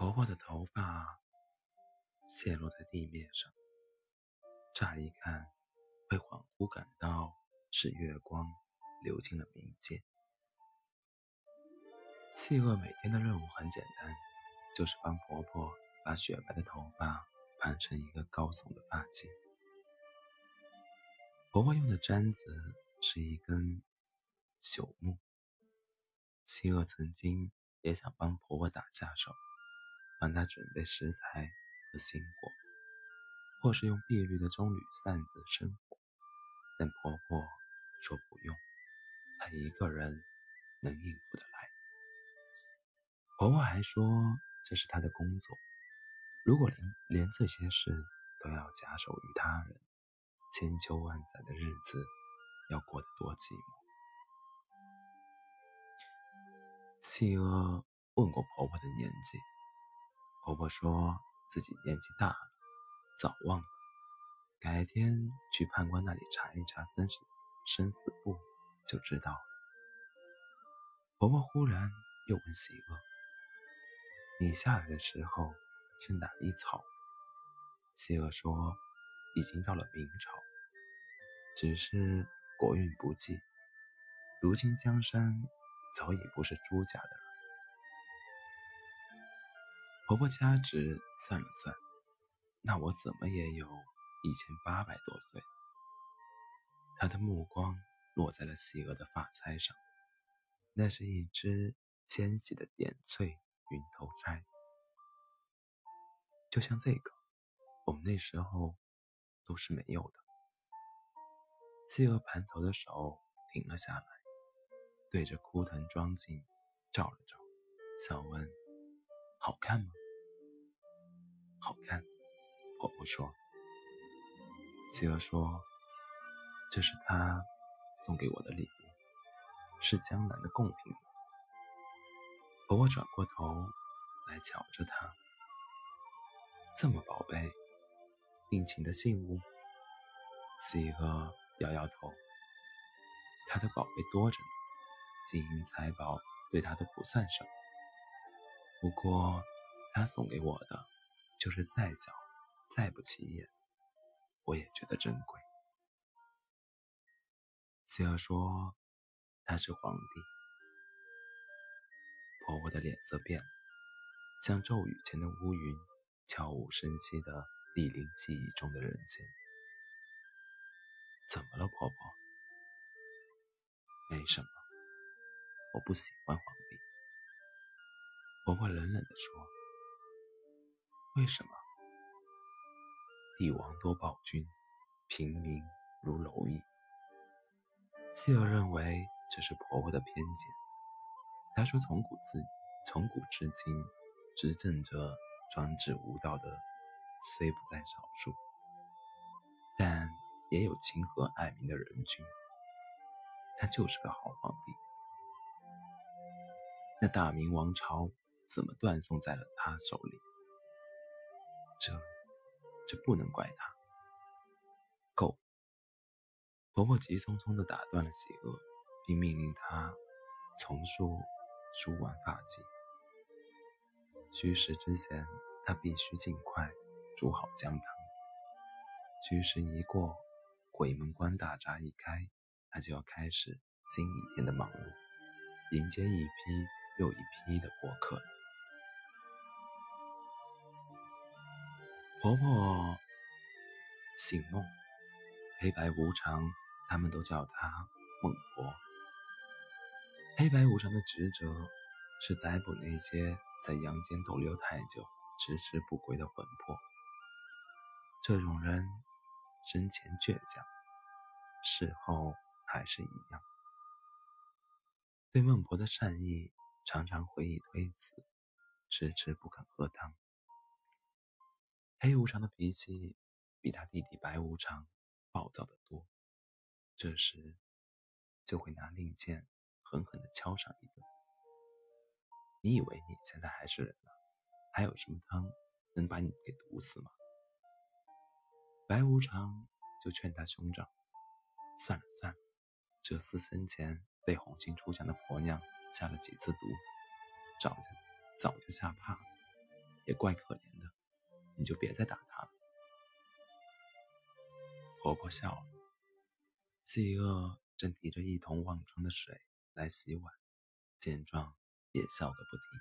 婆婆的头发泻落在地面上，乍一看会恍惚感到是月光流进了冥界。企鹅每天的任务很简单，就是帮婆婆把雪白的头发盘成一个高耸的发髻。婆婆用的簪子是一根朽木。企鹅曾经也想帮婆婆打下手。帮她准备食材和薪火，或是用碧绿的棕榈扇子生火，但婆婆说不用，她一个人能应付得来。婆婆还说这是她的工作，如果连连这些事都要假手于他人，千秋万载的日子要过得多寂寞。企鹅问过婆婆的年纪。婆婆说自己年纪大了，早忘了，改天去判官那里查一查生死生死簿就知道了。婆婆忽然又问喜鹅：“你下来的时候是哪一朝？”喜鹅说：“已经到了明朝，只是国运不济，如今江山早已不是朱家的了。”婆婆掐指算了算，那我怎么也有一千八百多岁。她的目光落在了细鹅的发钗上，那是一只纤细的点翠云头钗，就像这个，我们那时候都是没有的。细鹅盘头的手停了下来，对着枯藤妆镜照了照，笑问：“好看吗？”好看，婆婆说。企鹅说：“这是她送给我的礼物，是江南的贡品。”婆婆转过头来瞧着他，这么宝贝，定情的信物。企鹅摇摇头，他的宝贝多着呢，金银财宝对他都不算什么。不过，他送给我的。就是再小、再不起眼，我也觉得珍贵。希儿说他是皇帝。婆婆的脸色变了，像骤雨前的乌云，悄无声息地莅临记忆中的人间。怎么了，婆婆？没什么，我不喜欢皇帝。婆婆冷冷地说。为什么？帝王多暴君，平民如蝼蚁。希儿认为这是婆婆的偏见。她说：“从古至从古至今，执政者专制无道的虽不在少数，但也有亲和爱民的人君。他就是个好皇帝。那大明王朝怎么断送在了他手里？”这，这不能怪他。够！婆婆急匆匆地打断了喜恶，并命令他从梳梳完发髻。戌时之前，他必须尽快煮好姜汤。戌时一过，鬼门关大闸一开，他就要开始新一天的忙碌，迎接一批又一批的过客了。婆婆姓孟，黑白无常，他们都叫她孟婆。黑白无常的职责是逮捕那些在阳间逗留太久、迟迟不归的魂魄。这种人生前倔强，事后还是一样。对孟婆的善意，常常回以推辞，迟迟不肯喝汤。黑无常的脾气比他弟弟白无常暴躁的多，这时就会拿令箭狠狠地敲上一顿。你以为你现在还是人了？还有什么汤能把你给毒死吗？白无常就劝他兄长，算了算了，这厮生前被红杏出墙的婆娘下了几次毒，早就早就吓怕了。也怪可怜的，你就别再打他了。婆婆笑了。细鳄正提着一桶忘川的水来洗碗，见状也笑个不停。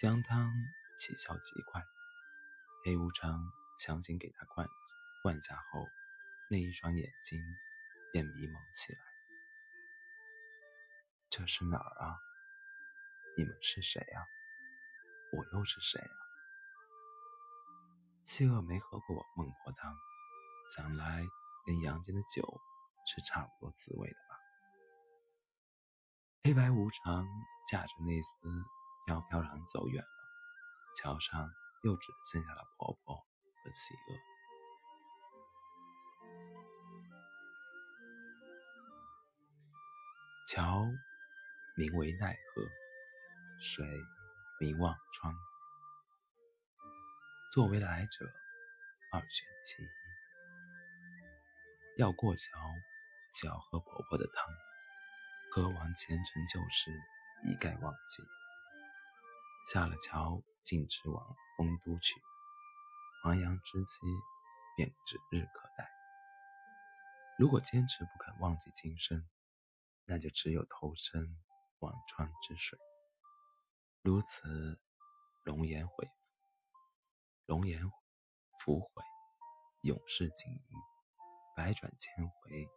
姜汤起效极快，黑无常强行给他灌灌下后，那一双眼睛便迷蒙起来。这是哪儿啊？你们是谁啊？我又是谁啊？细鳄没喝过孟婆汤，想来跟阳间的酒是差不多滋味的吧。黑白无常驾着那丝飘飘然走远了，桥上又只剩下了婆婆和细鳄。桥名为奈何，水名望川。作为来者，二选其一。要过桥，就要喝婆婆的汤，喝完前尘旧事，一概忘记。下了桥，径直往丰都去，黄羊之妻便指日可待。如果坚持不肯忘记今生，那就只有投身忘川之水。如此，容颜悔。容颜浮悔，永世锦衣，百转千回，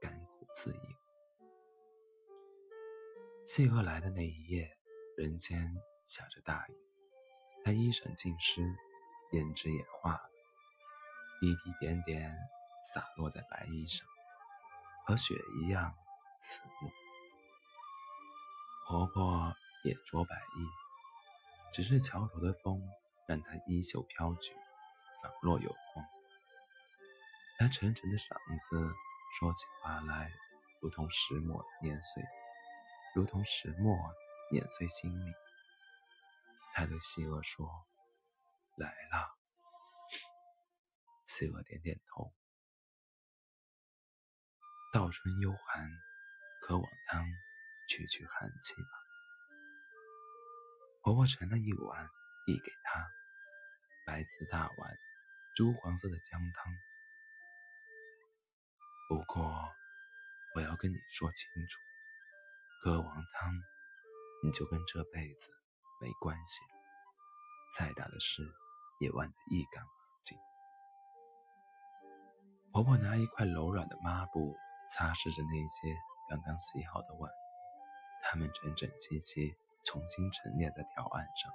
甘苦自饮。细娥来的那一夜，人间下着大雨，他衣衫尽湿，胭脂也化了，滴滴点点洒落在白衣上，和雪一样刺目。婆婆也着白衣，只是桥头的风。让他衣袖飘举，仿若有光。他沉沉的嗓子说起话来，如同石磨碾碎，如同石磨碾碎心灵。他对细娥说：“来了。”细娥点点头。倒春幽寒，可往汤去去寒气吧。婆婆盛了一碗。递给他，白瓷大碗，朱黄色的姜汤。不过，我要跟你说清楚，喝完汤，你就跟这辈子没关系了，再大的事也忘得一干二净。婆婆拿一块柔软的抹布擦拭着那些刚刚洗好的碗，它们整整齐齐，重新陈列在条案上。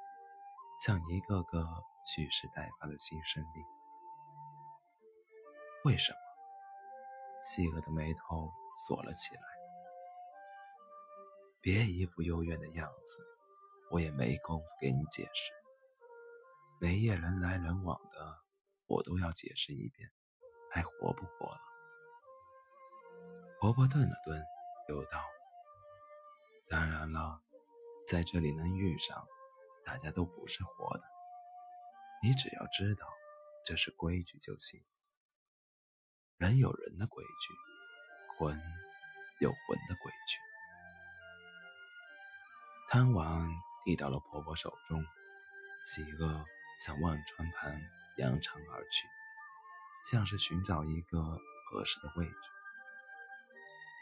像一个个蓄势待发的新生命。为什么？细娥的眉头锁了起来。别一副幽怨的样子，我也没工夫给你解释。每夜人来人往的，我都要解释一遍，还活不活了？婆婆顿了顿，又道：“当然了，在这里能遇上。”大家都不是活的，你只要知道这是规矩就行。人有人的规矩，魂有魂的规矩。贪玩递到了婆婆手中，喜恶向忘川旁扬长而去，像是寻找一个合适的位置。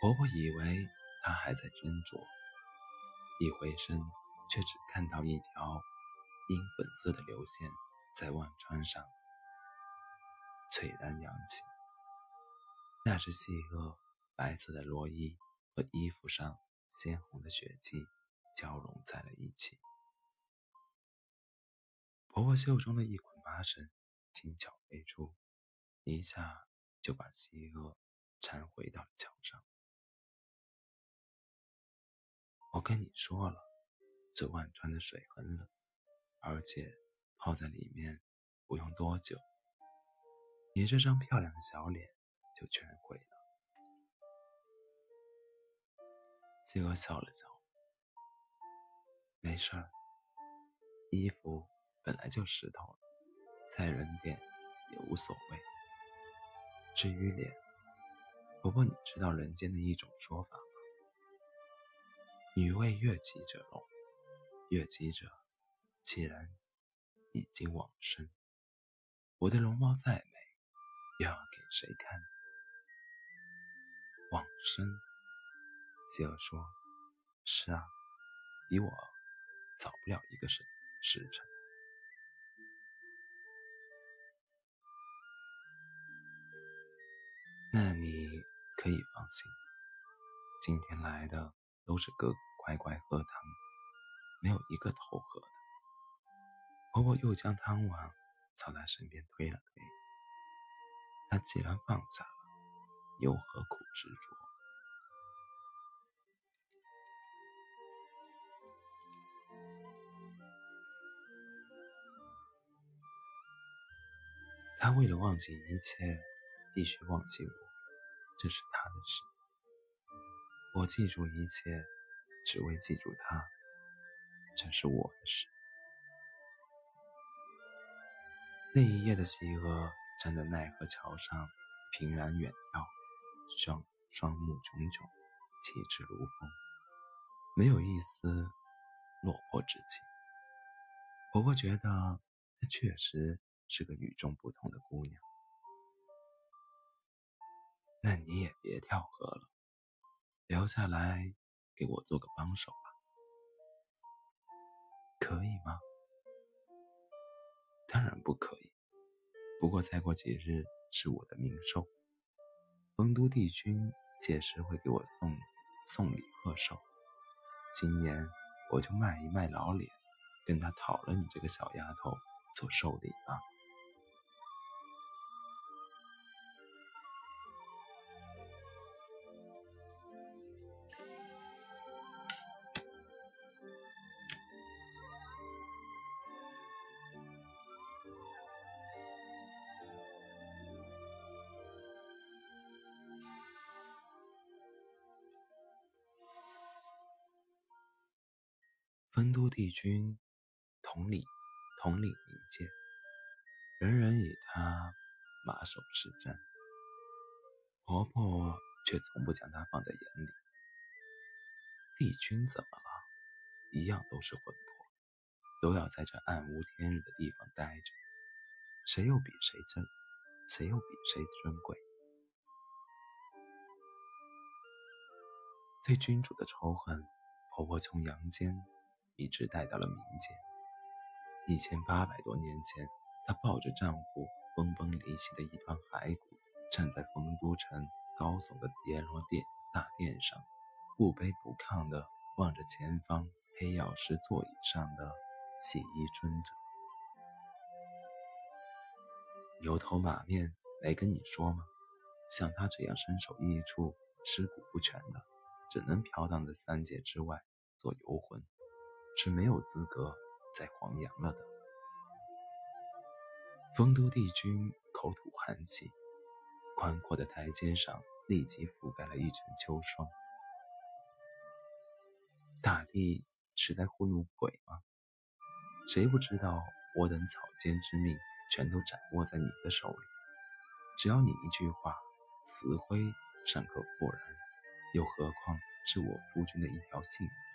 婆婆以为她还在斟酌，一回身。却只看到一条银粉色的流线在忘川上璀然扬起，那只细娥白色的罗衣和衣服上鲜红的血迹交融在了一起。婆婆袖中的一捆麻绳轻巧飞出，一下就把细娥缠回到了桥上。我跟你说了。这万川的水很冷，而且泡在里面不用多久，你这张漂亮的小脸就全毁了。西哥笑了笑，没事儿，衣服本来就湿透了，再冷点也无所谓。至于脸，不过你知道人间的一种说法吗？女为悦己者容。越急者，既然已经往生，我的容貌再美，又要给谁看？往生，希尔说：“是啊，比我早不了一个时辰。”那你可以放心，今天来的都是个乖乖喝汤，没有一个投河的。婆婆又将汤碗朝他身边推了推。他既然放下了，又何苦执着？他为了忘记一切。必须忘记我，这是他的事。我记住一切，只为记住他，这是我的事。那一夜的企鹅站在奈何桥上，平然远眺，双双目炯炯，气质如风，没有一丝落魄之情。婆婆觉得她确实是个与众不同的姑娘。那你也别跳河了，留下来给我做个帮手，可以吗？当然不可以。不过再过几日是我的冥寿，丰都帝君届时会给我送送礼贺寿。今年我就卖一卖老脸，跟他讨了你这个小丫头做寿礼吧。君统领统领民间，人人以他马首是瞻。婆婆却从不将他放在眼里。帝君怎么了？一样都是魂魄，都要在这暗无天日的地方待着。谁又比谁珍？谁又比谁尊贵？对君主的仇恨，婆婆从阳间。一直带到了民间。一千八百多年前，她抱着丈夫崩崩离析的一团骸骨，站在丰都城高耸的阎罗殿大殿上，不卑不亢地望着前方黑曜石座椅上的洗衣尊者。牛头马面没跟你说吗？像他这样身首异处、尸骨不全的，只能飘荡在三界之外做游魂。是没有资格再黄阳了的。丰都帝君口吐寒气，宽阔的台阶上立即覆盖了一层秋霜。大帝是在糊弄鬼吗？谁不知道我等草菅之命全都掌握在你的手里？只要你一句话，死灰尚可复燃，又何况是我夫君的一条性命？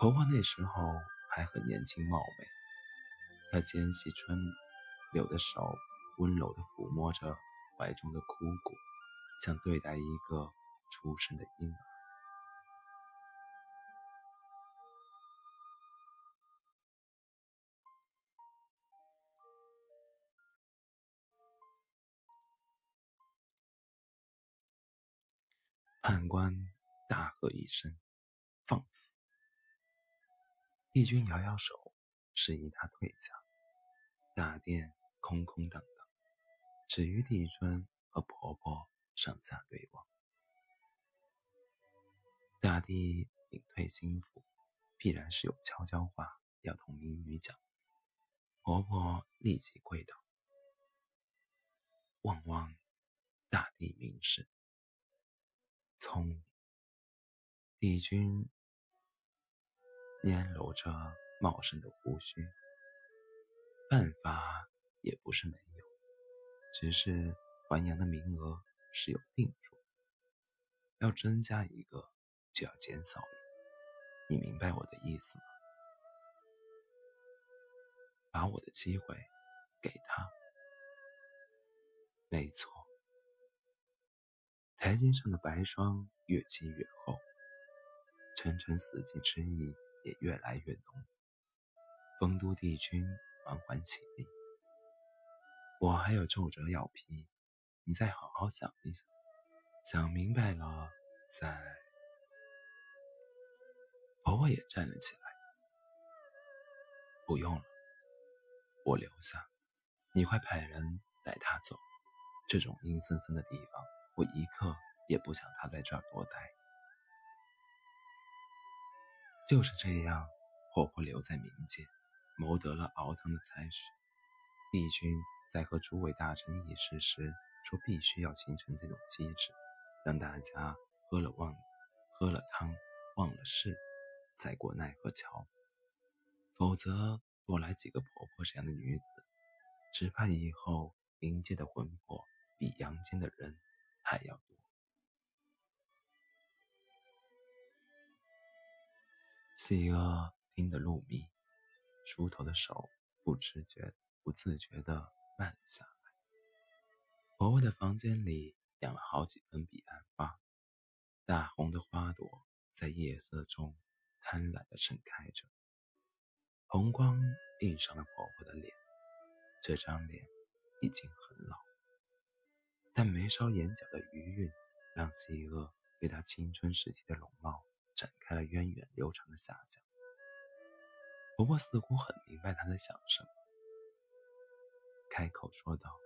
婆婆那时候还很年轻貌美，她纤细春柳的手温柔地抚摸着怀中的枯骨，像对待一个出生的婴儿。判官大喝一声：“放肆！”帝君摇摇手，示意他退下。大殿空空荡荡，只余帝尊和婆婆上下对望。大帝隐退心腹，必然是有悄悄话要同民女讲。婆婆立即跪倒，望望大帝明示。从帝君。佞揉着茂盛的胡须，办法也不是没有，只是还阳的名额是有定数，要增加一个就要减少一个，你明白我的意思吗？把我的机会给他。没错，台阶上的白霜越积越厚，沉沉死寂之意也越来越浓。丰都帝君缓缓起立，我还有皱褶咬皮，你再好好想一想，想明白了再。婆婆也站了起来，不用了，我留下，你快派人带他走。这种阴森森的地方，我一刻也不想他在这儿多待。就是这样，婆婆留在冥界。谋得了熬汤的差事，帝君在和诸位大臣议事时说，必须要形成这种机制，让大家喝了忘，喝了汤忘了事，再过奈何桥。否则多来几个婆婆这样的女子，只怕以后冥界的魂魄比阳间的人还要多。喜娥听得入迷。梳头的手不知觉、不自觉地慢了下来。婆婆的房间里养了好几盆彼岸花，大红的花朵在夜色中贪婪地盛开着，红光映上了婆婆的脸。这张脸已经很老，但眉梢眼角的余韵让西娥对她青春时期的容貌展开了源远流长的遐想。婆婆似乎很明白她在想什么，开口说道：“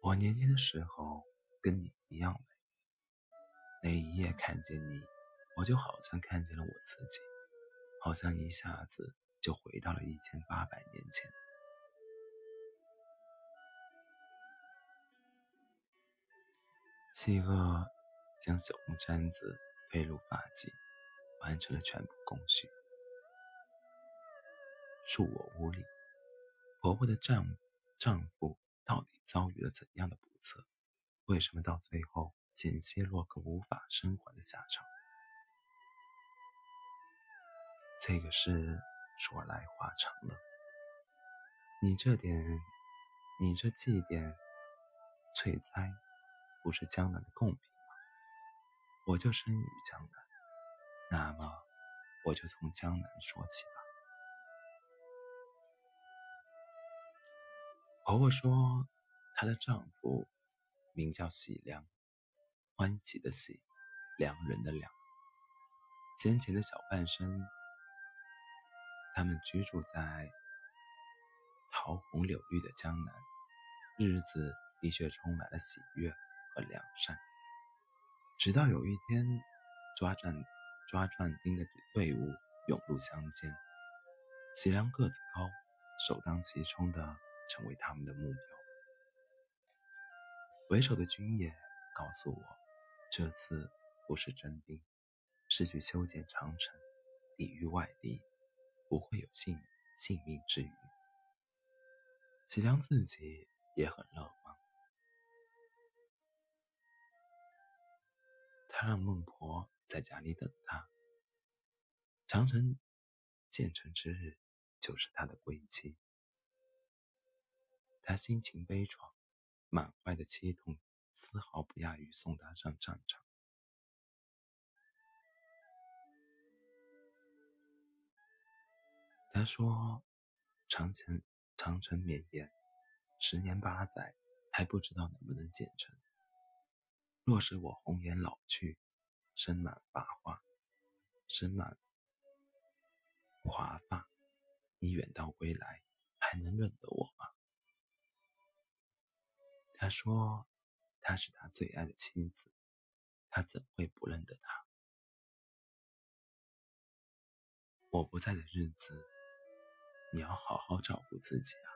我年轻的时候跟你一样美，那一夜看见你，我就好像看见了我自己，好像一下子就回到了一千八百年前。”西娥将小红簪子推入发髻。完成了全部工序，恕我无礼。婆婆的丈丈夫到底遭遇了怎样的不测？为什么到最后险些落个无法生还的下场？这个事说来话长了。你这点，你这祭奠翠钗，不是江南的贡品？我就生于江南。那么，我就从江南说起吧。婆婆说，她的丈夫名叫喜良，欢喜的喜，良人的良。先前的小半生，他们居住在桃红柳绿的江南，日子的确充满了喜悦和良善。直到有一天，抓战。抓壮丁的队伍涌入乡间，喜良个子高，首当其冲的成为他们的目标。为首的军爷告诉我，这次不是征兵，是去修建长城，抵御外敌，不会有性性命之虞。喜良自己也很乐，他让孟婆。在家里等他。长城建成之日，就是他的归期。他心情悲怆，满怀的凄痛，丝毫不亚于送他上战场。他说：“长城长城绵延，十年八载，还不知道能不能建成。若是我红颜老去。”身满发花，身满华发，你远道归来，还能认得我吗？他说：“她是他最爱的妻子，他怎会不认得她？”我不在的日子，你要好好照顾自己啊，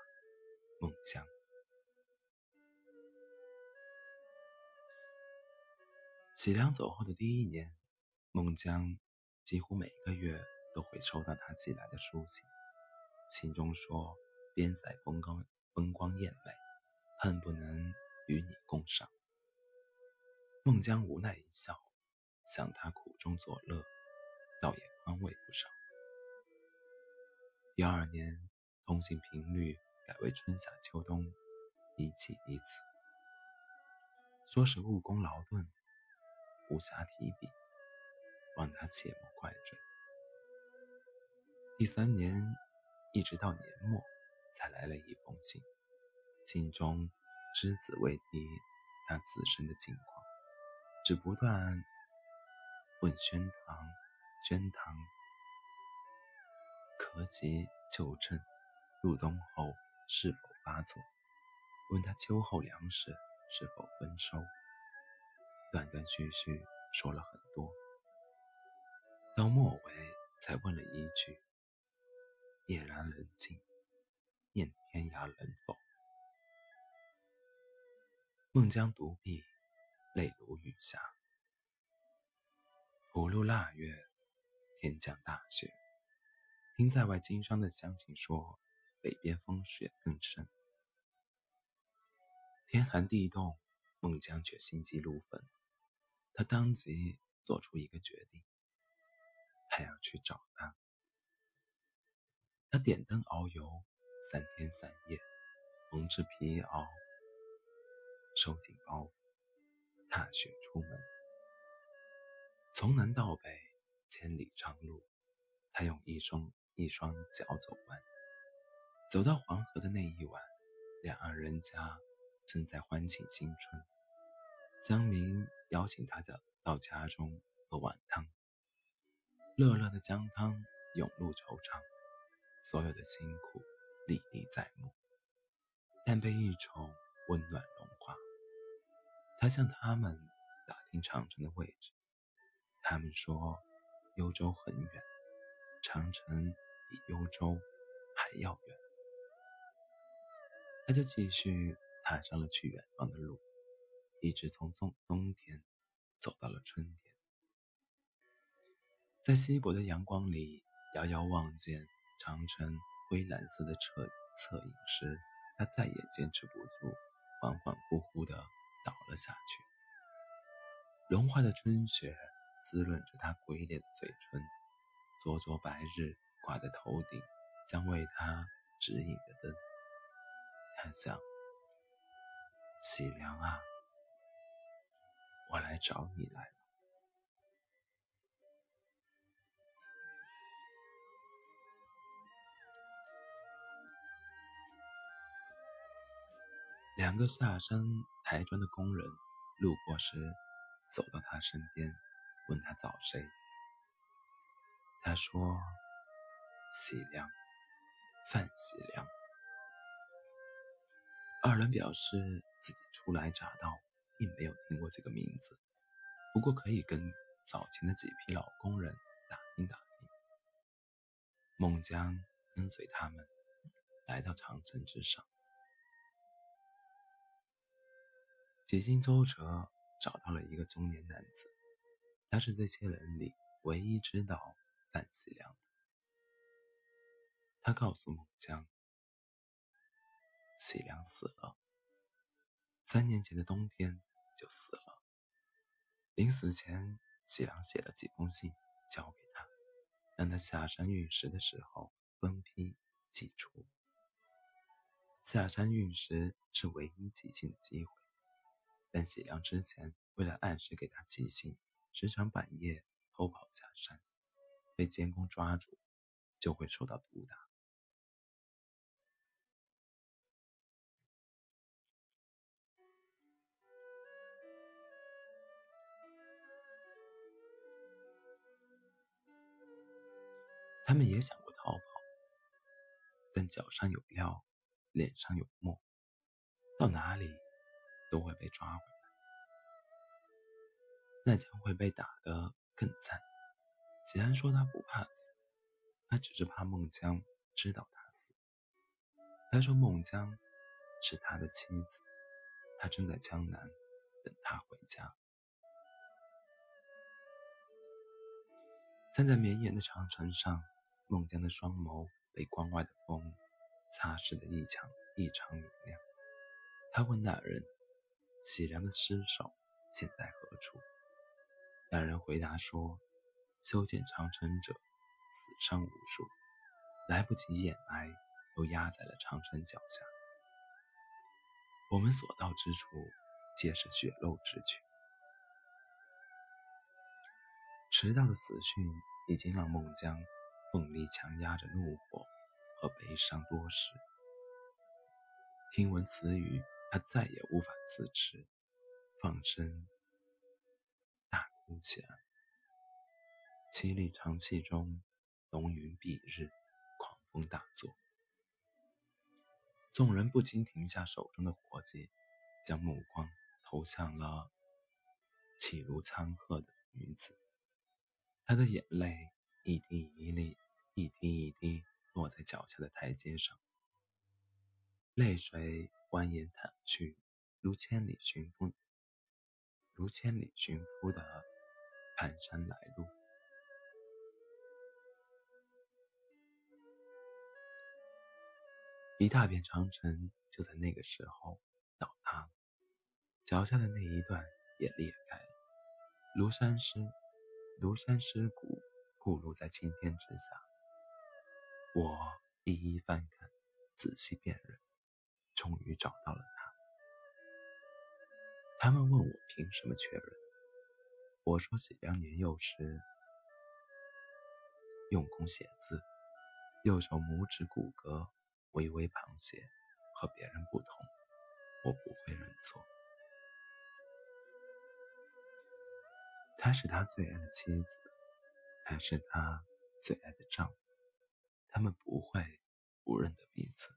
孟姜。喜良走后的第一年，孟姜几乎每个月都会收到他寄来的书信，信中说边塞风光风光艳美，恨不能与你共赏。孟姜无奈一笑，想他苦中作乐，倒也宽慰不少。第二年，通信频率改为春夏秋冬一气一次，说是务工劳顿，无暇提笔，望他切莫怪罪。第三年，一直到年末，才来了一封信，信中只字未提他自身的境况，只不断问宣堂、宣堂。咳疾就诊，入冬后是否发作？问他秋后粮食是否丰收？断断续续说了很多，到末尾才问了一句：“夜阑人静，念天涯能否？”孟姜独臂，泪如雨下。五路腊月，天降大雪。听在外经商的乡亲说，北边风雪更甚。天寒地冻，孟姜却心急如焚。他当即做出一个决定，他要去找他。他点灯遨游三天三夜，蒙着皮袄，收紧包袱，踏雪出门。从南到北，千里长路，他用一双。一双脚走完，走到黄河的那一晚，两岸人家正在欢庆新春。江明邀请他家到家中喝碗汤，热热的姜汤涌入惆怅，所有的辛苦历历在目，但被一种温暖融化。他向他们打听长城的位置，他们说幽州很远，长城。比幽州还要远，他就继续踏上了去远方的路，一直从冬冬天走到了春天。在稀薄的阳光里，遥遥望见长城灰蓝色的侧侧影时，他再也坚持不住，恍恍惚惚地倒了下去。融化的春雪滋润着他鬼脸的嘴唇，灼灼白日。挂在头顶，将为他指引的灯。他想：喜良啊，我来找你来了。两个下山抬砖的工人路过时，走到他身边，问他找谁。他说。喜良，范喜良。二人表示自己初来乍到，并没有听过这个名字，不过可以跟早前的几批老工人打听打听。孟姜跟随他们来到长城之上，几经周折，找到了一个中年男子，他是这些人里唯一知道范喜良的。他告诉孟姜，喜良死了，三年前的冬天就死了。临死前，喜良写了几封信交给他，让他下山运石的时候分批寄出。下山运石是唯一寄信的机会，但喜良之前为了按时给他寄信，时常半夜偷跑下山，被监工抓住，就会受到毒打。他们也想过逃跑，但脚上有镣，脸上有墨，到哪里都会被抓回来，那将会被打得更惨。喜安说他不怕死，他只是怕孟姜知道他死。他说孟姜是他的妻子，他正在江南等他回家。站在绵延的长城上。孟姜的双眸被关外的风擦拭的异常异常明亮。他问那人：“喜良的尸首现在何处？”那人回答说：“修建长城者死伤无数，来不及掩埋，都压在了长城脚下。我们所到之处，皆是血肉之躯。迟到的死讯已经让孟姜奋力强压着怒火和悲伤多时。听闻此语，他再也无法自持，放声大哭起来。七里长气中，浓云蔽日，狂风大作。众人不禁停下手中的活计，将目光投向了气如苍鹤的女子。她的眼泪一滴一粒，一滴一滴落在脚下的台阶上，泪水蜿蜒淌去，如千里寻夫，如千里寻夫的蹒跚来路。一大片长城就在那个时候倒塌，脚下的那一段也裂开了，庐山尸，庐山尸骨暴露在青天之下。我一一翻看，仔细辨认，终于找到了他。他们问我凭什么确认，我说喜良年幼时用功写字，右手拇指骨骼。微微旁斜，和别人不同，我不会认错。她是他最爱的妻子，还是他最爱的丈夫？他们不会不认得彼此。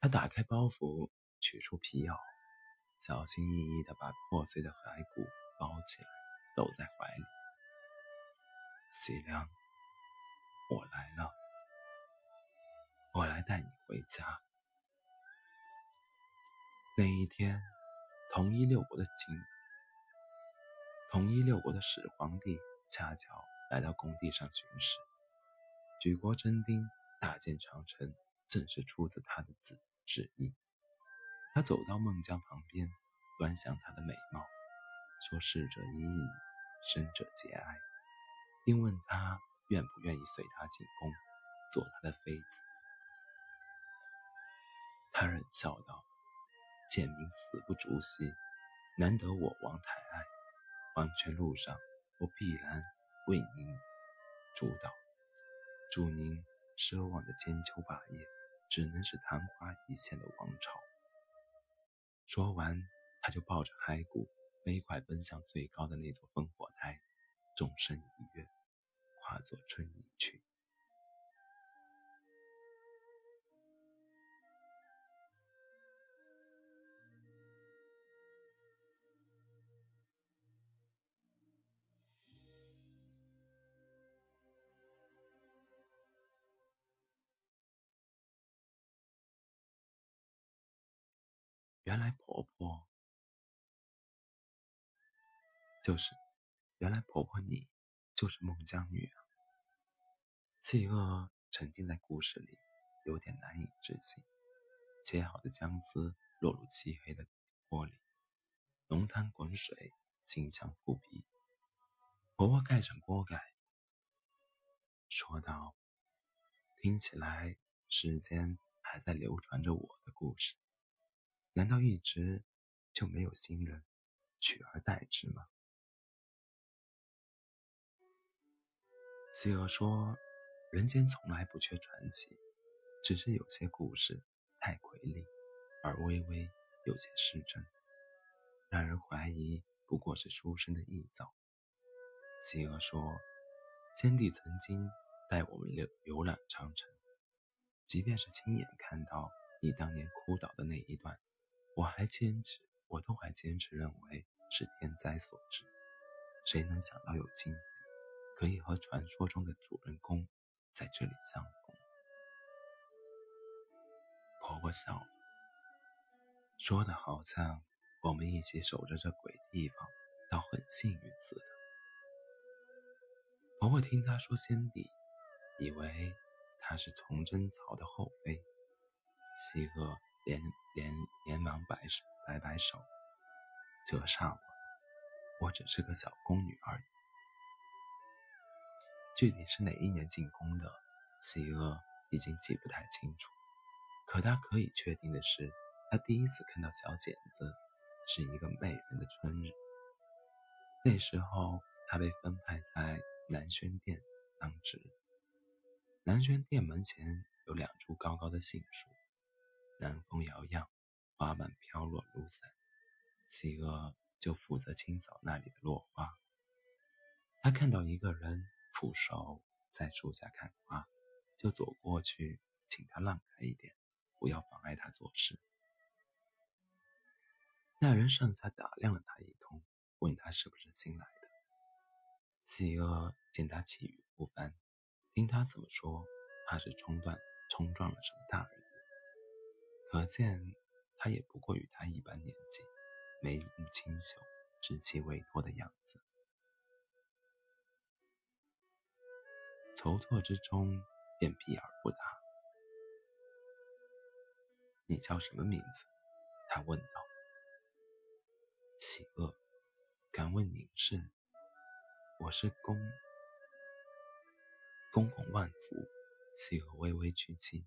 他打开包袱，取出皮袄，小心翼翼地把破碎的骸骨包起来，搂在怀里。喜良，我来了。我来带你回家。那一天，同一六国的秦，同一六国的始皇帝恰巧来到工地上巡视，举国征丁，大建长城，正是出自他的旨旨意。他走到孟姜旁边，端详她的美貌，说：“逝者已矣，生者节哀。”并问他愿不愿意随他进宫，做他的妃子。他冷笑道：“贱民死不足惜，难得我王太爱，黄泉路上我必然为您主导。祝您奢望的千秋霸业，只能是昙花一现的王朝。”说完，他就抱着骸骨飞快奔向最高的那座烽火台，纵身一跃，化作春泥去。原来婆婆就是，原来婆婆你就是孟姜女啊！企鹅沉浸在故事里，有点难以置信。切好的姜丝落入漆黑的锅里，浓汤滚水，清香扑鼻。婆婆盖上锅盖，说道：“听起来，世间还在流传着我的故事。”难道一直就没有新人取而代之吗？企鹅说：“人间从来不缺传奇，只是有些故事太瑰丽，而微微有些失真，让人怀疑不过是书生的臆造。”企鹅说：“先帝曾经带我们游游览长城，即便是亲眼看到你当年哭倒的那一段。”我还坚持，我都还坚持认为是天灾所致。谁能想到有今天，可以和传说中的主人公在这里相逢？婆婆笑了，说的好像我们一起守着这鬼地方，倒很幸运似的。婆婆听她说先帝，以为她是崇祯朝的后妃，西娥。连连连忙摆摆摆手，折煞我，我只是个小宫女而已。具体是哪一年进宫的，喜娥已经记不太清楚，可他可以确定的是，他第一次看到小剪子是一个媚人的春日。那时候，他被分派在南轩殿当值。南轩殿门前有两株高高的杏树，南风摇漾，花瓣飘落如伞。喜娥就负责清扫那里的落花。他看到一个人俯首在树下看花，就走过去，请他让开一点，不要妨碍他做事。那人上下打量了他一通，问他是不是新来的。喜娥见他气宇不凡，听他怎么说，怕是冲断冲撞了什么大人。可见他也不过与他一般年纪，眉目清秀，稚气未脱的样子。筹措之中，便避而不答。你叫什么名字？他问道。喜恶，敢问您是？我是公公公万福。喜恶微微举起，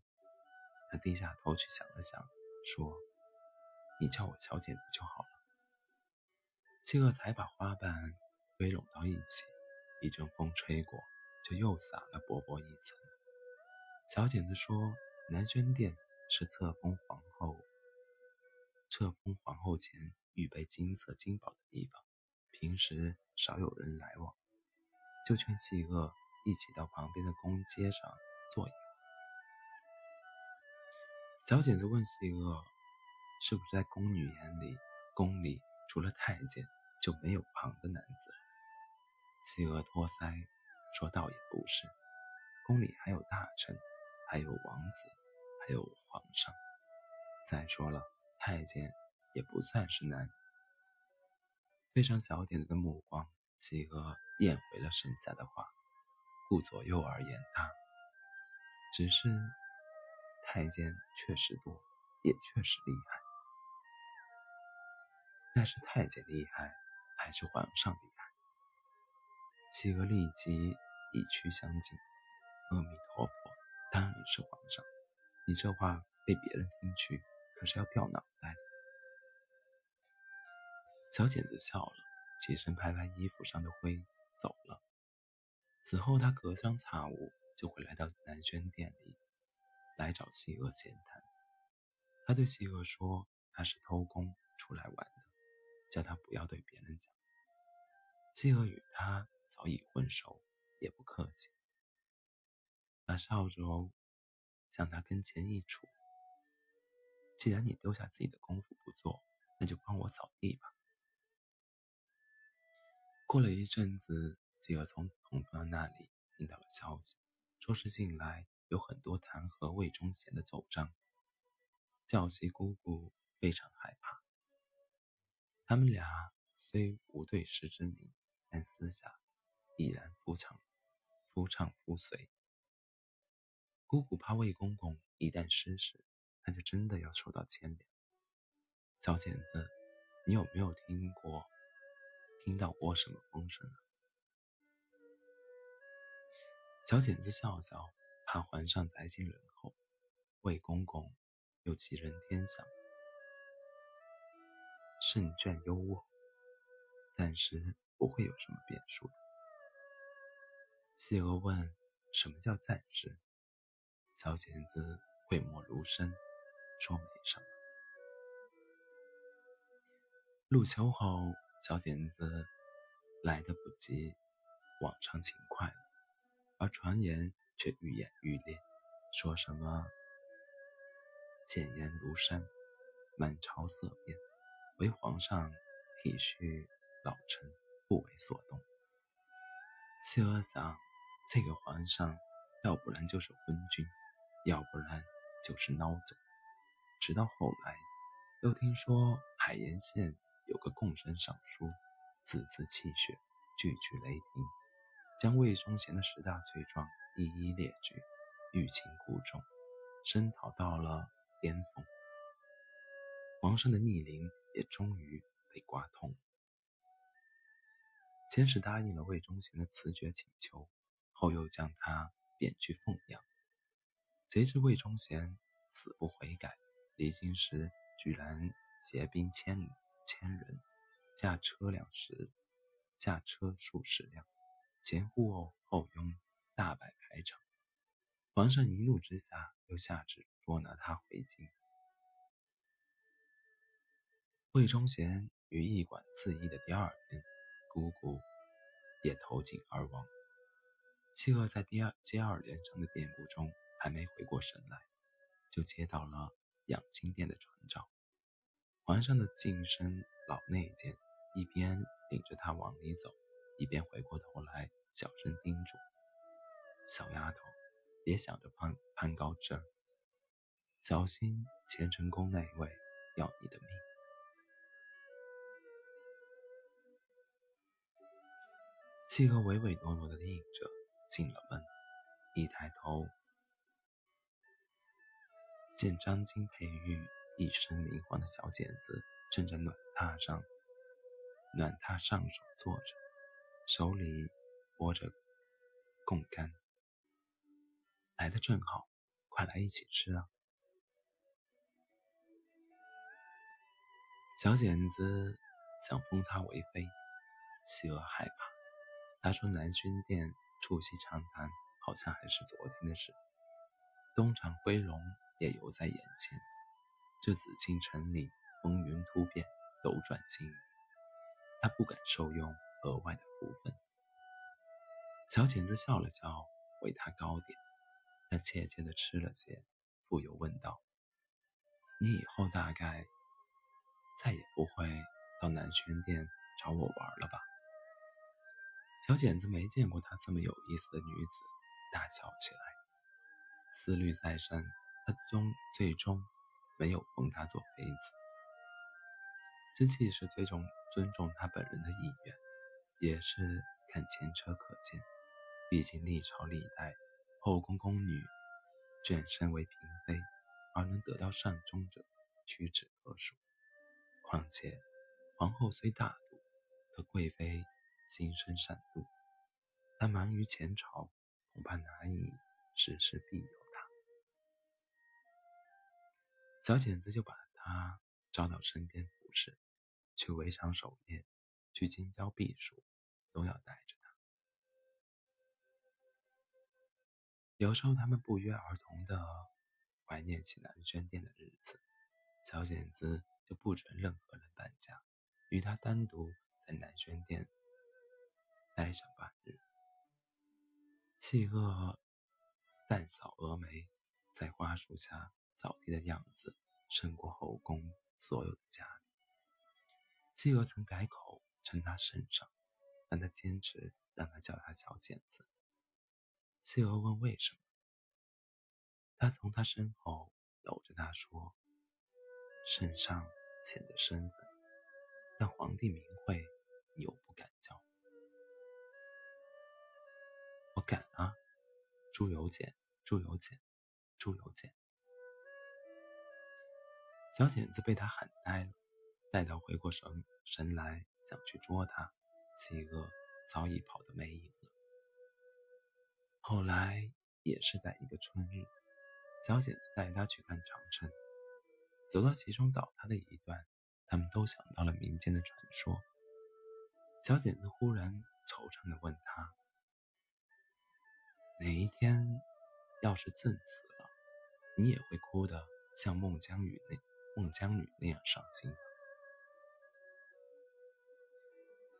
他低下头去想了想，说：“你叫我小剪子就好了。”喜恶才把花瓣堆拢到一起，一阵风吹过。就又撒了薄薄一层。小剪子说：“南轩殿是册封皇后、册封皇后前预备金色金宝的地方，平时少有人来往，就劝细恶一起到旁边的宫街上坐一会。”小剪子问细娥：“是不是在宫女眼里，宫里除了太监就没有旁的男子？”细娥托腮。说倒也不是，宫里还有大臣，还有王子，还有皇上。再说了，太监也不算是男。对上小点子的目光，企鹅咽回了剩下的话，顾左右而言他。只是太监确实多，也确实厉害。那是太监厉害，还是皇上厉害？企鹅立即。以屈相敬，阿弥陀佛，当然是皇上。你这话被别人听去，可是要掉脑袋。小剪子笑了，起身拍拍衣服上的灰，走了。此后，他隔三差五就会来到南轩殿里，来找西娥闲谈。他对西娥说，他是偷工出来玩的，叫他不要对别人讲。西娥与他早已混熟。也不客气，把扫帚向他跟前一杵。既然你丢下自己的功夫不做，那就帮我扫地吧。过了一阵子，西娥从同伴那里听到了消息，说是近来有很多弹劾魏忠贤的奏章。教习姑姑非常害怕。他们俩虽无对视之名，但私下已然夫唱。夫唱妇随，姑姑怕魏公公一旦失势，那就真的要受到牵连。小剪子，你有没有听过、听到过什么风声？小剪子笑笑，怕皇上宅心仁厚，魏公公又吉人天相，胜券优渥，暂时不会有什么变数的。谢娥问：“什么叫暂时？”小剪子讳莫如深，说：“没什么。”入秋后，小剪子来的不及往常勤快了，而传言却愈演愈烈，说什么“谏言如山，满朝色变，唯皇上体恤老臣，不为所动。”谢娥想。这个皇上，要不然就是昏君，要不然就是孬种。直到后来，又听说海盐县有个贡生尚书，字字泣血，句句雷霆，将魏忠贤的十大罪状一一列举，欲擒故纵，声讨到了巅峰。皇上的逆鳞也终于被刮痛。先是答应了魏忠贤的辞爵请求。后又将他贬去凤阳，谁知魏忠贤死不悔改，离京时居然携兵千千人，驾车辆十，驾车数十辆，前呼后拥，大摆排场。皇上一怒之下，又下旨捉拿他回京。魏忠贤于驿馆自缢的第二天，姑姑也投井而亡。契厄在第二接二连三的变故中，还没回过神来，就接到了养心殿的传召。皇上的近身老内监一边领着他往里走，一边回过头来小声叮嘱：“小丫头，别想着攀攀高枝儿，小心乾成宫那一位要你的命。”契诃唯唯诺诺的应着，进了门，一抬头，见张金佩玉一身明黄的小剪子正在暖榻上，暖榻上手坐着，手里握着贡干。来的正好，快来一起吃啊！小剪子想封她为妃，希娥害怕。他说：“南薰殿促膝长谈，好像还是昨天的事。东厂飞龙也犹在眼前。这紫禁城里风云突变，斗转星移，他不敢受用额外的福分。”小剪子笑了笑，为他糕点，但怯怯地吃了些，复又问道：“你以后大概再也不会到南轩殿找我玩了吧？”小剪子没见过她这么有意思的女子，大笑起来。思虑再三，他终最终没有封她做妃子。这既是最终尊重她本人的意愿，也是看前车可鉴。毕竟历朝历代后宫宫女卷身为嫔妃，而能得到善终者屈指可数。况且皇后虽大度，可贵妃。心生善妒，但忙于前朝，恐怕难以时时庇佑她。小剪子就把她招到身边服侍，去围场守夜，去京郊避暑，都要带着有时候他们不约而同的怀念起南轩殿的日子，小剪子就不准任何人搬家，与他单独在南轩殿。待上半日，契厄淡扫蛾眉，在花树下扫地的样子，胜过后宫所有的佳丽。契厄曾改口称他圣上，但他坚持让他叫他小剪子。企鹅问为什么，他从他身后搂着他说：“圣上显得身份，但皇帝名讳，你又不敢叫。”我敢啊！朱由检，朱由检，朱由检。小剪子被他喊呆了，待到回过神神来，想去捉他，企鹅早已跑得没影。后来也是在一个春日，小剪子带他去看长城，走到其中倒塌的一段，他们都想到了民间的传说。小剪子忽然惆怅地问他。哪一天，要是朕死了，你也会哭得像孟姜女那孟姜女那样伤心吗？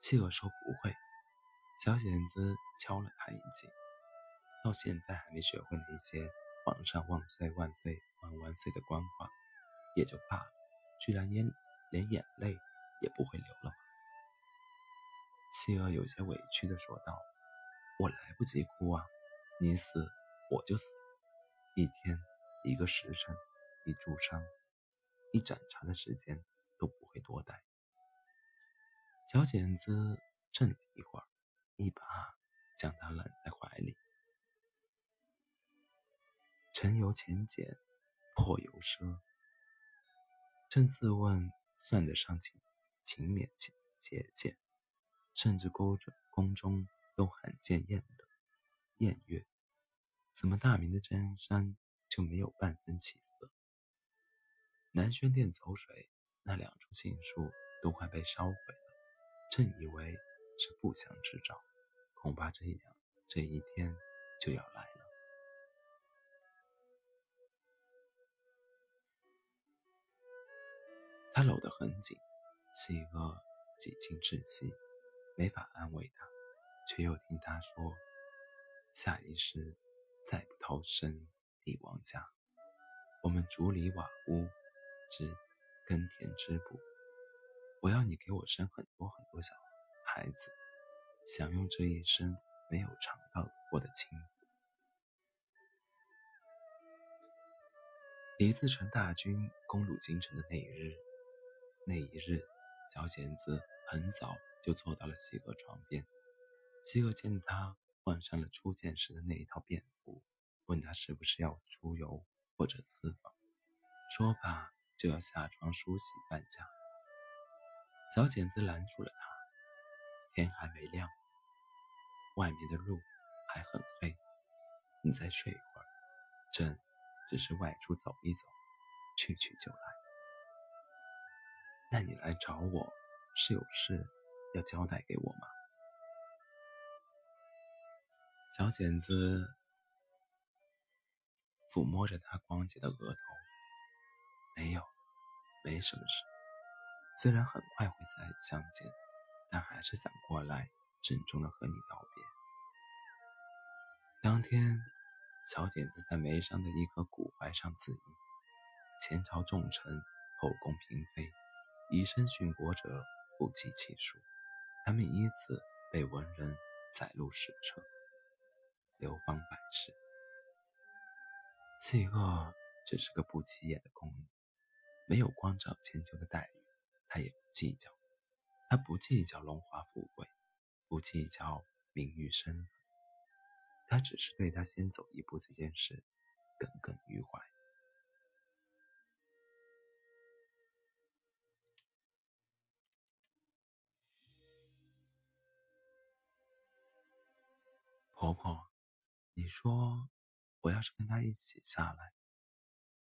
契厄说不会。小剪子敲了他一记，到现在还没学会那些“皇上万岁万岁万万岁”的官话，也就罢了，居然连连眼泪也不会流了吗？契厄有些委屈地说道：“我来不及哭啊。”你死，我就死。一天，一个时辰，一炷香，一盏茶的时间都不会多待。小剪子怔了一会儿，一把将他揽在怀里。臣由浅俭，破由奢。朕自问算得上勤勤勉节节俭，甚至宫中宫中都罕见宴乐。宴乐，怎么大明的江山就没有半分起色。南轩殿走水，那两处杏树都快被烧毁了，朕以为是不祥之兆，恐怕这一两这一天就要来了。他搂得很紧，企鹅几近窒息，没法安慰他，却又听他说：“下一世再不投生帝王家，我们竹里瓦屋，织耕田织布。我要你给我生很多很多小孩子，享用这一生没有尝到过的清福。”李自成大军攻入京城的那一日。那一日，小剪子很早就坐到了西娥床边。西娥见他换上了初见时的那一套便服，问他是不是要出游或者私访，说罢就要下床梳洗半家。小简子拦住了他：“天还没亮，外面的路还很黑，你再睡一会儿。朕只是外出走一走，去去就来。”那你来找我是有事要交代给我吗？小剪子抚摸着他光洁的额头，没有，没什么事。虽然很快会再相见，但还是想过来郑重的和你道别。当天，小剪子在眉山的一棵古槐上自缢。前朝重臣，后宫嫔妃。以身殉国者不计其数，他们以此被文人载入史册，流芳百世。谢恶只是个不起眼的宫女，没有光照千秋的待遇，他也不计较。他不计较荣华富贵，不计较名誉身份，他只是对他先走一步这件事耿耿于怀。婆婆，你说我要是跟他一起下来，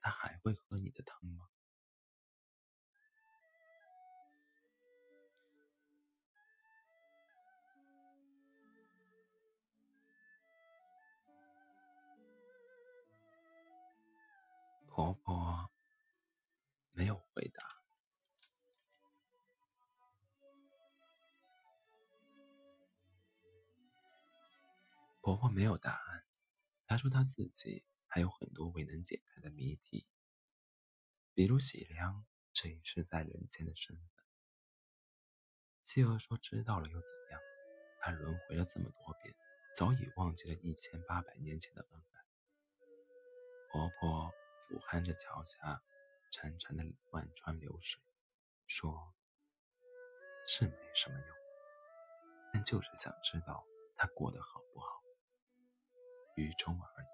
他还会喝你的汤吗？婆婆没有回答。婆婆没有答案，她说她自己还有很多未能解开的谜题，比如喜良这一世在人间的身份。继娥说：“知道了又怎样？他轮回了这么多遍，早已忘记了一千八百年前的恩爱。”婆婆俯瞰着桥下潺潺的万川流水，说：“是没什么用，但就是想知道他过得好不好。”雨中而已。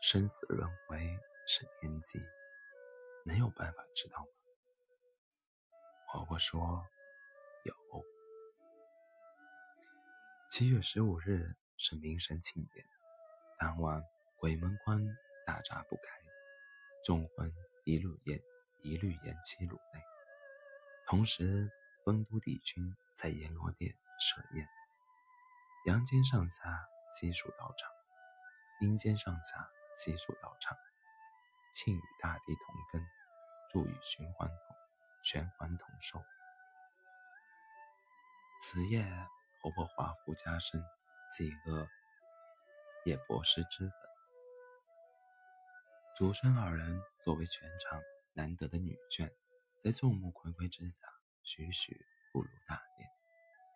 生死轮回是天机，能有办法知道吗？婆婆说有。七月十五日是民神庆典，当晚鬼门关大闸不开，众魂一律延一律延期入内，同时丰都帝君。在阎罗殿设宴，阳间上下悉数到场，阴间上下悉数到场，庆与大地同根，祝与循环同循环同寿。此夜，婆婆华服加身，喜恶也博施脂粉。祖孙二人作为全场难得的女眷，在众目睽睽之下，徐徐。步入大殿，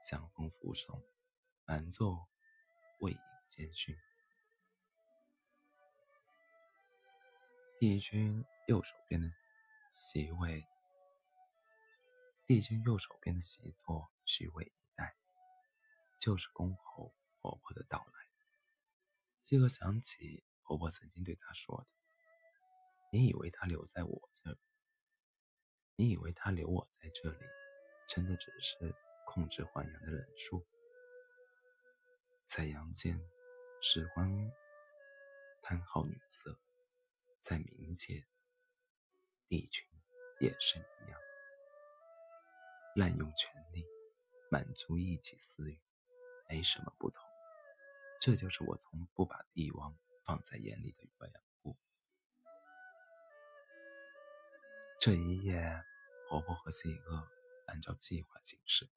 香风扶送，满座未饮先熏。帝君右手边的席位，帝君右手边的席座虚位以待，就是恭候婆婆的到来。西娥想起婆婆曾经对她说的：“你以为她留在我这？你以为她留我在这里？”真的只是控制还阳的忍术。在阳间，时光贪好女色；在冥界，帝君也是一样，滥用权力，满足一己私欲，没什么不同。这就是我从不把帝王放在眼里的缘故。这一夜，婆婆和谢娥按照计划行事，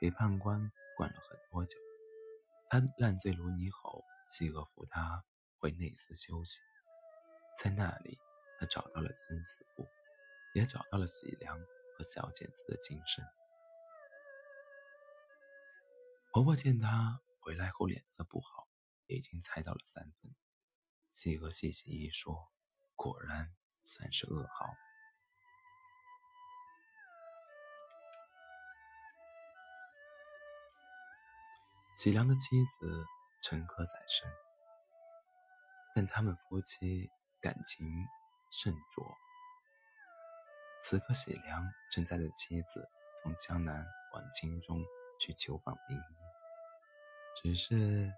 给判官灌了很多酒。他烂醉如泥后，谢娥扶他回内司休息。在那里，他找到了生死簿，也找到了喜良和小剪子的精神。婆婆见他回来后脸色不好，已经猜到了三分。谢娥细细一说，果然算是噩耗。喜良的妻子陈科在身，但他们夫妻感情甚浊。此刻喜良正带着妻子从江南往京中去求访名医，只是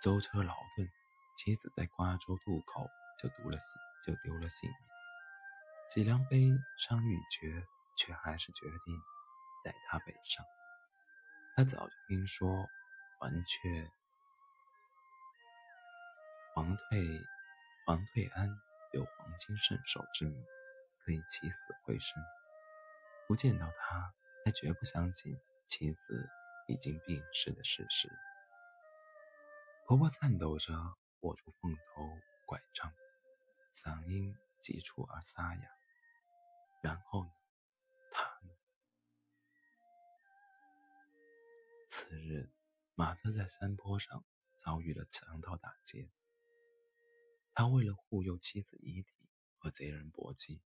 舟车劳顿，妻子在瓜州渡口就丢了性就丢了性命。喜良悲伤欲绝。却还是决定带他北上。他早就听说黄雀黄退黄退安有黄金圣手之名，可以起死回生。不见到他，还绝不相信妻子已经病逝的事实。婆婆颤抖着握住凤头拐杖，嗓音急促而沙哑。然后呢？次日，马特在山坡上遭遇了强盗打劫。他为了护佑妻子遗体和贼人搏击，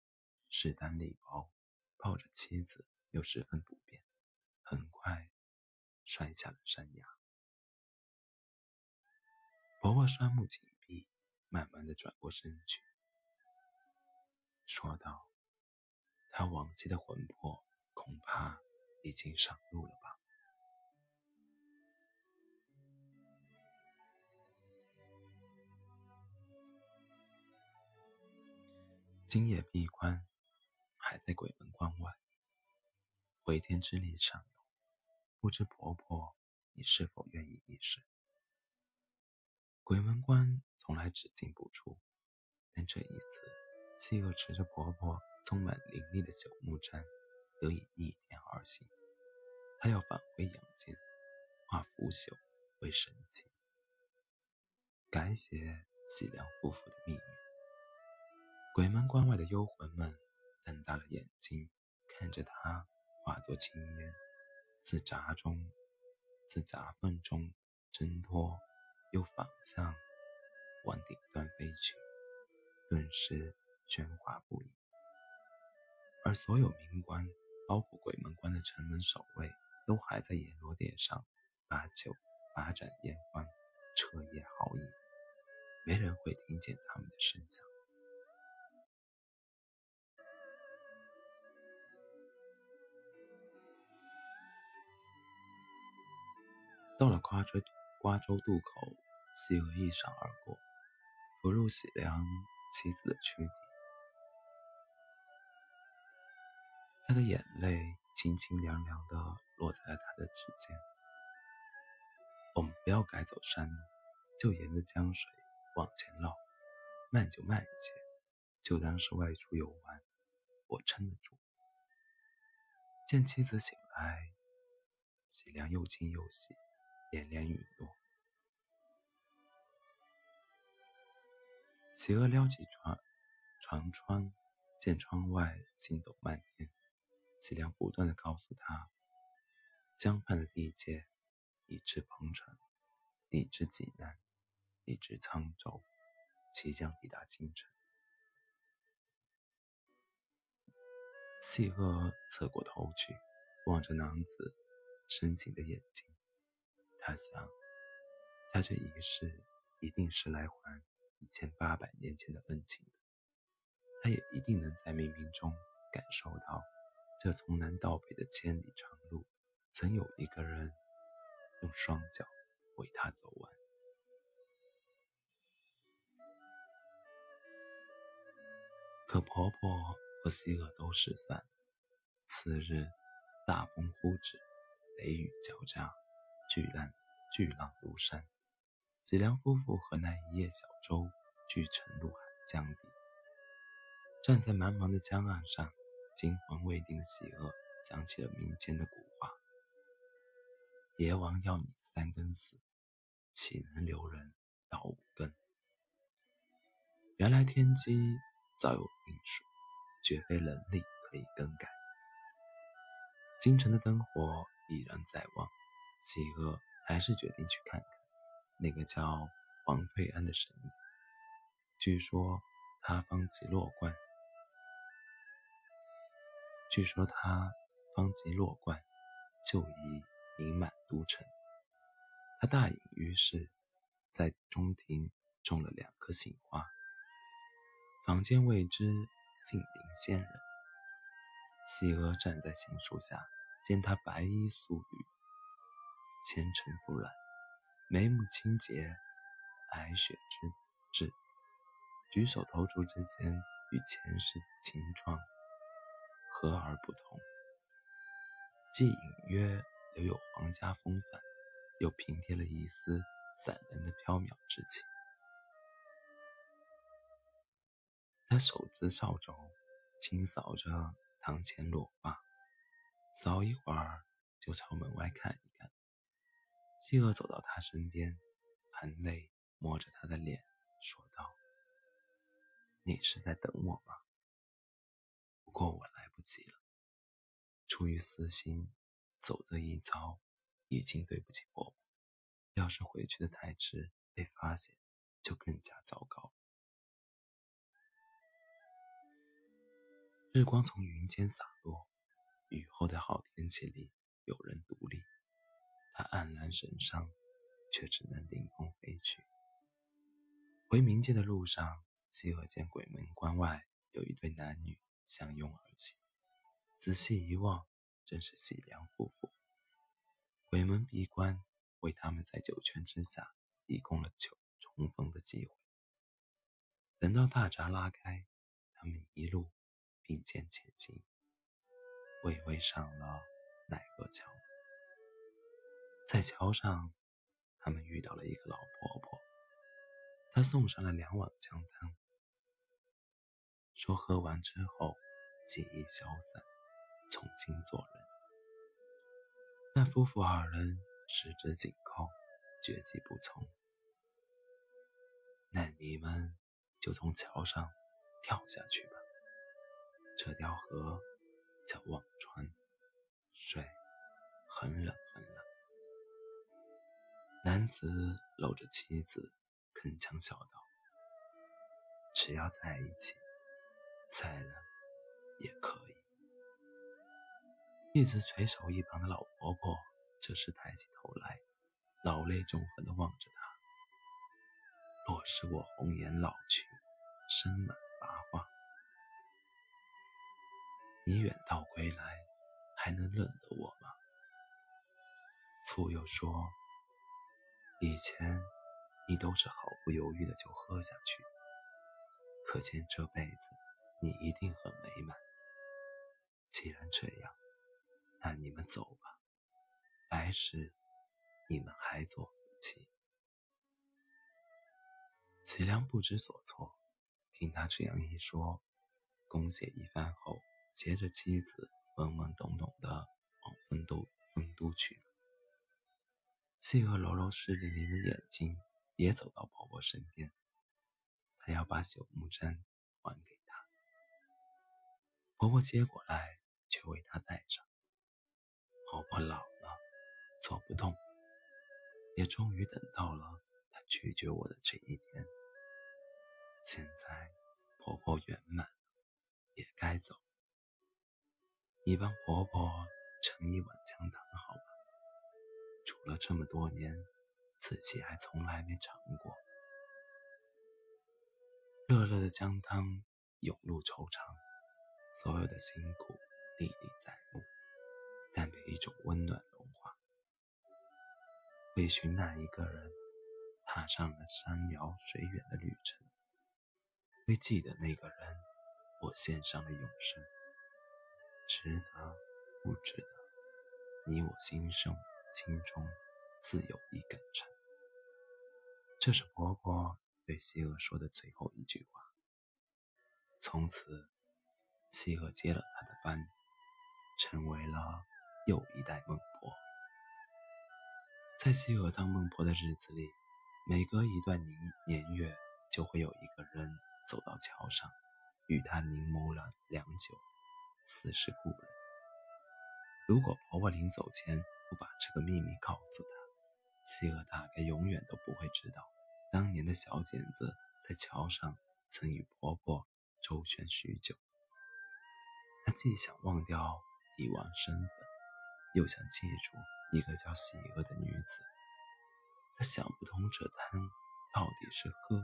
势单力薄，抱着妻子又十分不便，很快摔下了山崖。婆婆双目紧闭，慢慢的转过身去，说道：“他亡妻的魂魄恐怕已经上路了吧。”今夜闭关，还在鬼门关外。回天之力上有，不知婆婆你是否愿意一试？鬼门关从来只进不出，但这一次，希娥持着婆婆充满灵力的九木簪，得以逆天而行。她要返回阳间，化腐朽为神奇，改写喜良夫妇的命运。鬼门关外的幽魂们瞪大了眼睛，看着他化作青烟，自闸中、自闸缝中挣脱，又反向往顶端飞去，顿时喧哗不已。而所有民官，包括鬼门关的城门守卫，都还在阎罗殿上把酒、把盏言欢，彻夜豪饮，没人会听见他们的声响。到了瓜州瓜州渡口，希娥一闪而过，扶入喜良妻子的躯体。他的眼泪清清凉凉的落在了他的指尖。我们不要改走山路，就沿着江水往前绕，慢就慢一些，就当是外出游玩。我撑得住。见妻子醒来，喜良又惊又喜。连连允诺。喜娥撩起床床窗，见窗外星斗漫天。喜良不断的告诉他，江畔的地界已至彭城，已至济南，已至沧州，即将抵达京城。喜娥侧过头去，望着男子深情的眼睛。他想，他这一世一定是来还一千八百年前的恩情的。他也一定能在冥冥中感受到这从南到北的千里长路，曾有一个人用双脚为他走完。可婆婆和希尔都失散。次日，大风呼止，雷雨交加，巨浪巨浪如山。喜良夫妇和那一叶小舟俱沉入海江底。站在茫茫的江岸上，惊魂未定的喜恶想起了民间的古话：“阎王要你三更死，岂能留人到五更？”原来天机早有定数，绝非人力可以更改。京城的灯火依然在望，喜恶还是决定去看看那个叫黄退安的神医。据说他方极落冠，据说他方极落冠，就已名满都城。他大隐于市，在中庭种了两棵杏花，坊间谓之杏林仙人。喜娥站在杏树下。见他白衣素履，纤尘不染，眉目清洁，白雪之质，举手投足之间与前世情状和而不同，既隐约留有皇家风范，又平添了一丝散人的飘渺之气。他手执扫帚，轻扫着堂前落花。扫一会儿，就朝门外看一看。希尔走到他身边，含泪摸着他的脸，说道：“你是在等我吗？不过我来不及了。出于私心，走这一遭，已经对不起婆婆。要是回去的太迟，被发现，就更加糟糕。”日光从云间洒落。雨后的好天气里，有人独立。他黯然神伤，却只能凌空飞去。回冥界的路上，西河见鬼门关外有一对男女相拥而泣。仔细一望，正是喜良夫妇。鬼门闭关，为他们在九泉之下提供了重重逢的机会。等到大闸拉开，他们一路并肩前行。巍巍上了奈何桥，在桥上，他们遇到了一个老婆婆，她送上了两碗姜汤，说喝完之后记忆消散，重新做人。那夫妇二人十指紧扣，绝技不从。那你们就从桥上跳下去吧，这条河。叫忘川，水很冷很冷。男子搂着妻子，铿锵笑道：“只要在一起，再冷也可以。”一直垂手一旁的老婆婆，这时抬起头来，老泪纵横地望着他。若是我红颜老去，身满拔花。你远道归来，还能认得我吗？父又说：“以前你都是毫不犹豫的就喝下去，可见这辈子你一定很美满。既然这样，那你们走吧，来世你们还做夫妻。”齐良不知所措，听他这样一说，恭谢一番后。携着妻子懵懵懂懂的往丰都丰都去了。细娥揉揉湿淋淋的眼睛，也走到婆婆身边。她要把朽木簪还给她。婆婆接过来，却为她戴上。婆婆老了，做不动，也终于等到了她拒绝我的这一天。现在婆婆圆满，也该走。你帮婆婆盛一碗姜汤好吗？了这么多年，自己还从来没尝过。热热的姜汤涌入愁肠，所有的辛苦历历在目，但被一种温暖融化。为寻那一个人，踏上了山遥水远的旅程。为记得那个人，我献上了永生。值得不值得？你我心中心中自有一杆秤。这是婆婆对西娥说的最后一句话。从此，西娥接了她的班，成为了又一代孟婆。在西娥当孟婆的日子里，每隔一段年年月，就会有一个人走到桥上，与她凝眸了良久，似是故人。如果婆婆临走前不把这个秘密告诉她，西娥大概永远都不会知道，当年的小剪子在桥上曾与婆婆周旋许久。她既想忘掉帝王身份，又想记住一个叫喜娥的女子。她想不通这汤到底是喝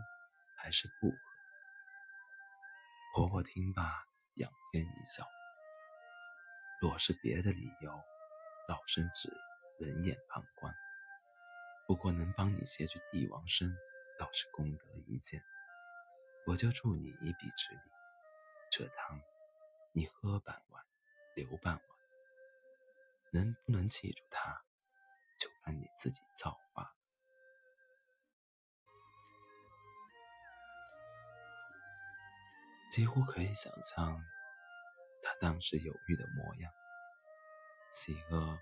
还是不喝。婆婆听罢，仰天一笑。若是别的理由，老身只冷眼旁观。不过能帮你卸去帝王身，倒是功德一件。我就助你一臂之力。这汤，你喝半碗，留半碗。能不能记住它，就看你自己造化。几乎可以想象。他当时犹豫的模样，喜恶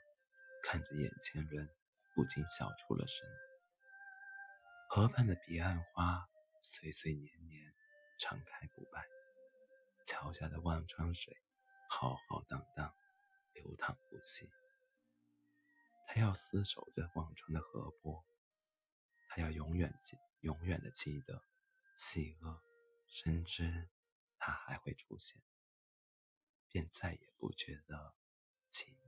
看着眼前人，不禁笑出了声。河畔的彼岸花岁岁年年常开不败，桥下的忘川水浩浩荡荡流淌不息。他要厮守着忘川的河波，他要永远记永远的记得喜恶，深知他还会出现。便再也不觉得寂寞。